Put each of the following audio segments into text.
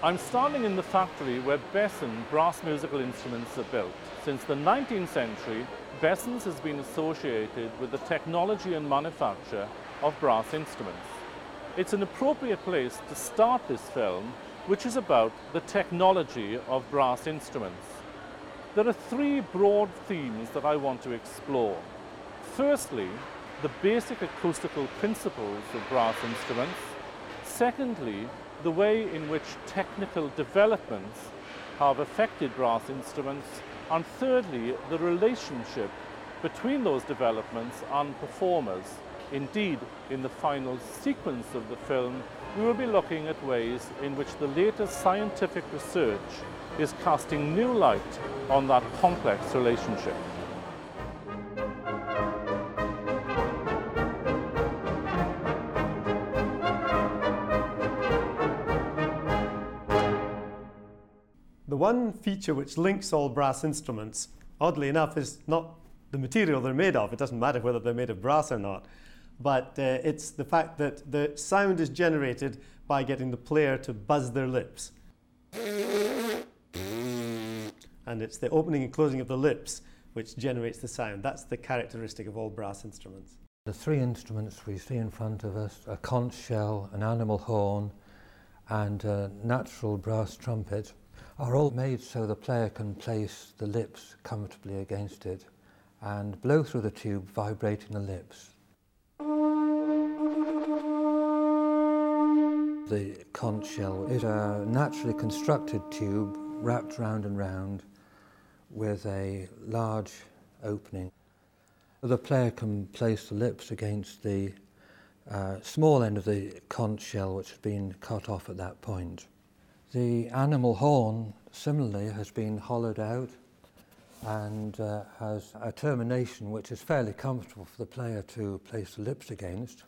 I'm standing in the factory where Besson brass musical instruments are built. Since the 19th century, Besson's has been associated with the technology and manufacture of brass instruments. It's an appropriate place to start this film, which is about the technology of brass instruments. There are three broad themes that I want to explore. Firstly, the basic acoustical principles of brass instruments. Secondly, the way in which technical developments have affected brass instruments. And thirdly, the relationship between those developments and performers. Indeed, in the final sequence of the film, we will be looking at ways in which the latest scientific research is casting new light on that complex relationship. One feature which links all brass instruments, oddly enough, is not the material they're made of. It doesn't matter whether they're made of brass or not. But uh, it's the fact that the sound is generated by getting the player to buzz their lips and it's the opening and closing of the lips which generates the sound. That's the characteristic of all brass instruments. The three instruments we see in front of us a conch shell, an animal horn, and a natural brass trumpet are all made so the player can place the lips comfortably against it and blow through the tube, vibrating the lips. The conch shell is a naturally constructed tube wrapped round and round with a large opening. The player can place the lips against the uh, small end of the conch shell which has been cut off at that point. The animal horn similarly has been hollowed out and uh, has a termination which is fairly comfortable for the player to place the lips against.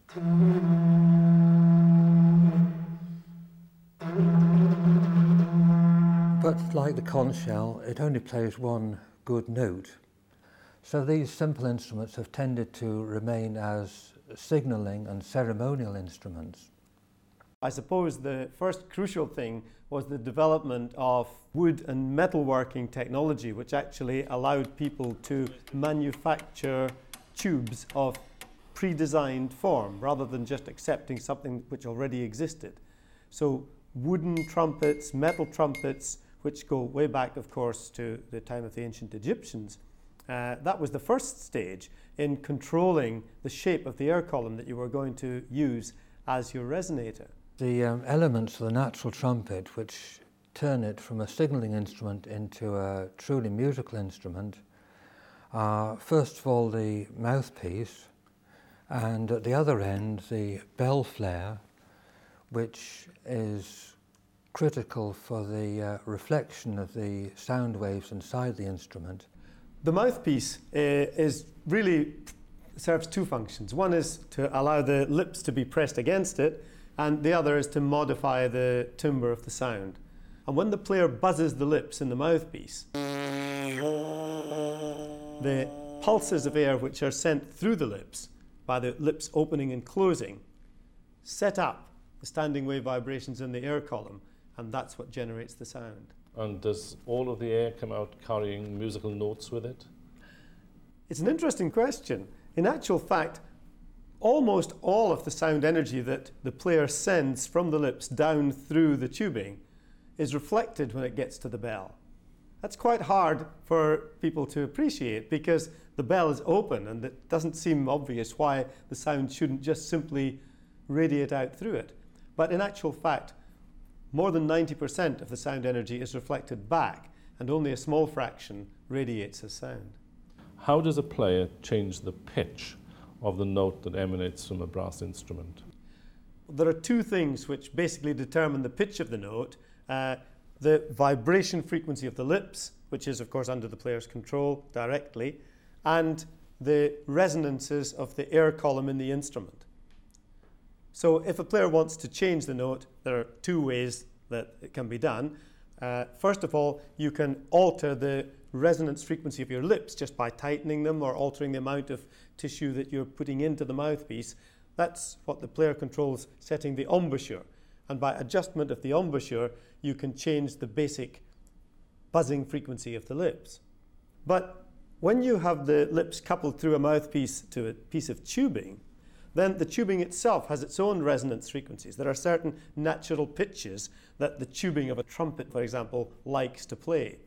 But like the conch shell, it only plays one good note. So these simple instruments have tended to remain as signalling and ceremonial instruments. I suppose the first crucial thing was the development of wood and metalworking technology, which actually allowed people to manufacture tubes of pre designed form rather than just accepting something which already existed. So, wooden trumpets, metal trumpets, which go way back, of course, to the time of the ancient Egyptians. Uh, that was the first stage in controlling the shape of the air column that you were going to use as your resonator. The um, elements of the natural trumpet, which turn it from a signalling instrument into a truly musical instrument, are first of all the mouthpiece, and at the other end, the bell flare, which is critical for the uh, reflection of the sound waves inside the instrument. The mouthpiece uh, is really serves two functions. One is to allow the lips to be pressed against it, and the other is to modify the timbre of the sound. And when the player buzzes the lips in the mouthpiece, the pulses of air which are sent through the lips by the lips opening and closing set up the standing wave vibrations in the air column and that's what generates the sound. And does all of the air come out carrying musical notes with it? It's an interesting question. In actual fact, almost all of the sound energy that the player sends from the lips down through the tubing is reflected when it gets to the bell. That's quite hard for people to appreciate because the bell is open and it doesn't seem obvious why the sound shouldn't just simply radiate out through it. But in actual fact, more than 90% of the sound energy is reflected back, and only a small fraction radiates as sound. How does a player change the pitch of the note that emanates from a brass instrument? There are two things which basically determine the pitch of the note uh, the vibration frequency of the lips, which is, of course, under the player's control directly, and the resonances of the air column in the instrument. So if a player wants to change the note, there are two ways that it can be done. Uh, first of all, you can alter the resonance frequency of your lips just by tightening them or altering the amount of tissue that you're putting into the mouthpiece. That's what the player controls, setting the embouchure. And by adjustment of the embouchure, you can change the basic buzzing frequency of the lips. But when you have the lips coupled through a mouthpiece to a piece of tubing, then the tubing itself has its own resonance frequencies. There are certain natural pitches that the tubing of a trumpet, for example, likes to play.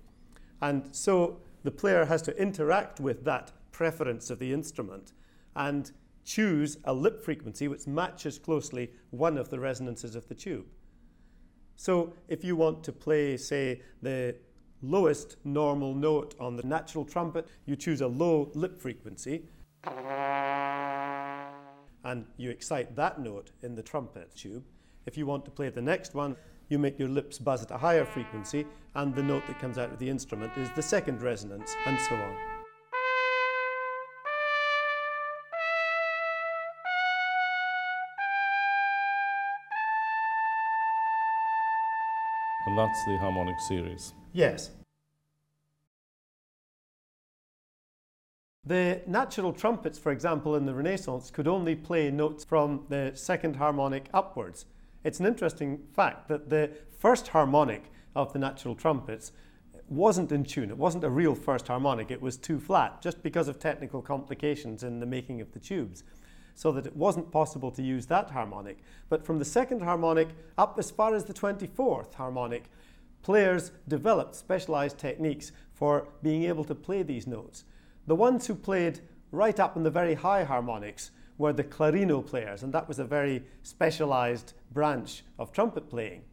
And so the player has to interact with that preference of the instrument and choose a lip frequency which matches closely one of the resonances of the tube. So if you want to play, say, the lowest normal note on the natural trumpet, you choose a low lip frequency and you excite that note in the trumpet tube. If you want to play the next one, you make your lips buzz at a higher frequency, and the note that comes out of the instrument is the second resonance, and so on. And that's the harmonic series. Yes. The natural trumpets, for example, in the Renaissance, could only play notes from the second harmonic upwards. It's an interesting fact that the first harmonic of the natural trumpets wasn't in tune. It wasn't a real first harmonic. It was too flat, just because of technical complications in the making of the tubes, so that it wasn't possible to use that harmonic. But from the second harmonic up as far as the 24th harmonic, players developed specialized techniques for being able to play these notes. The ones who played right up in the very high harmonics were the clarino players, and that was a very specialized branch of trumpet playing.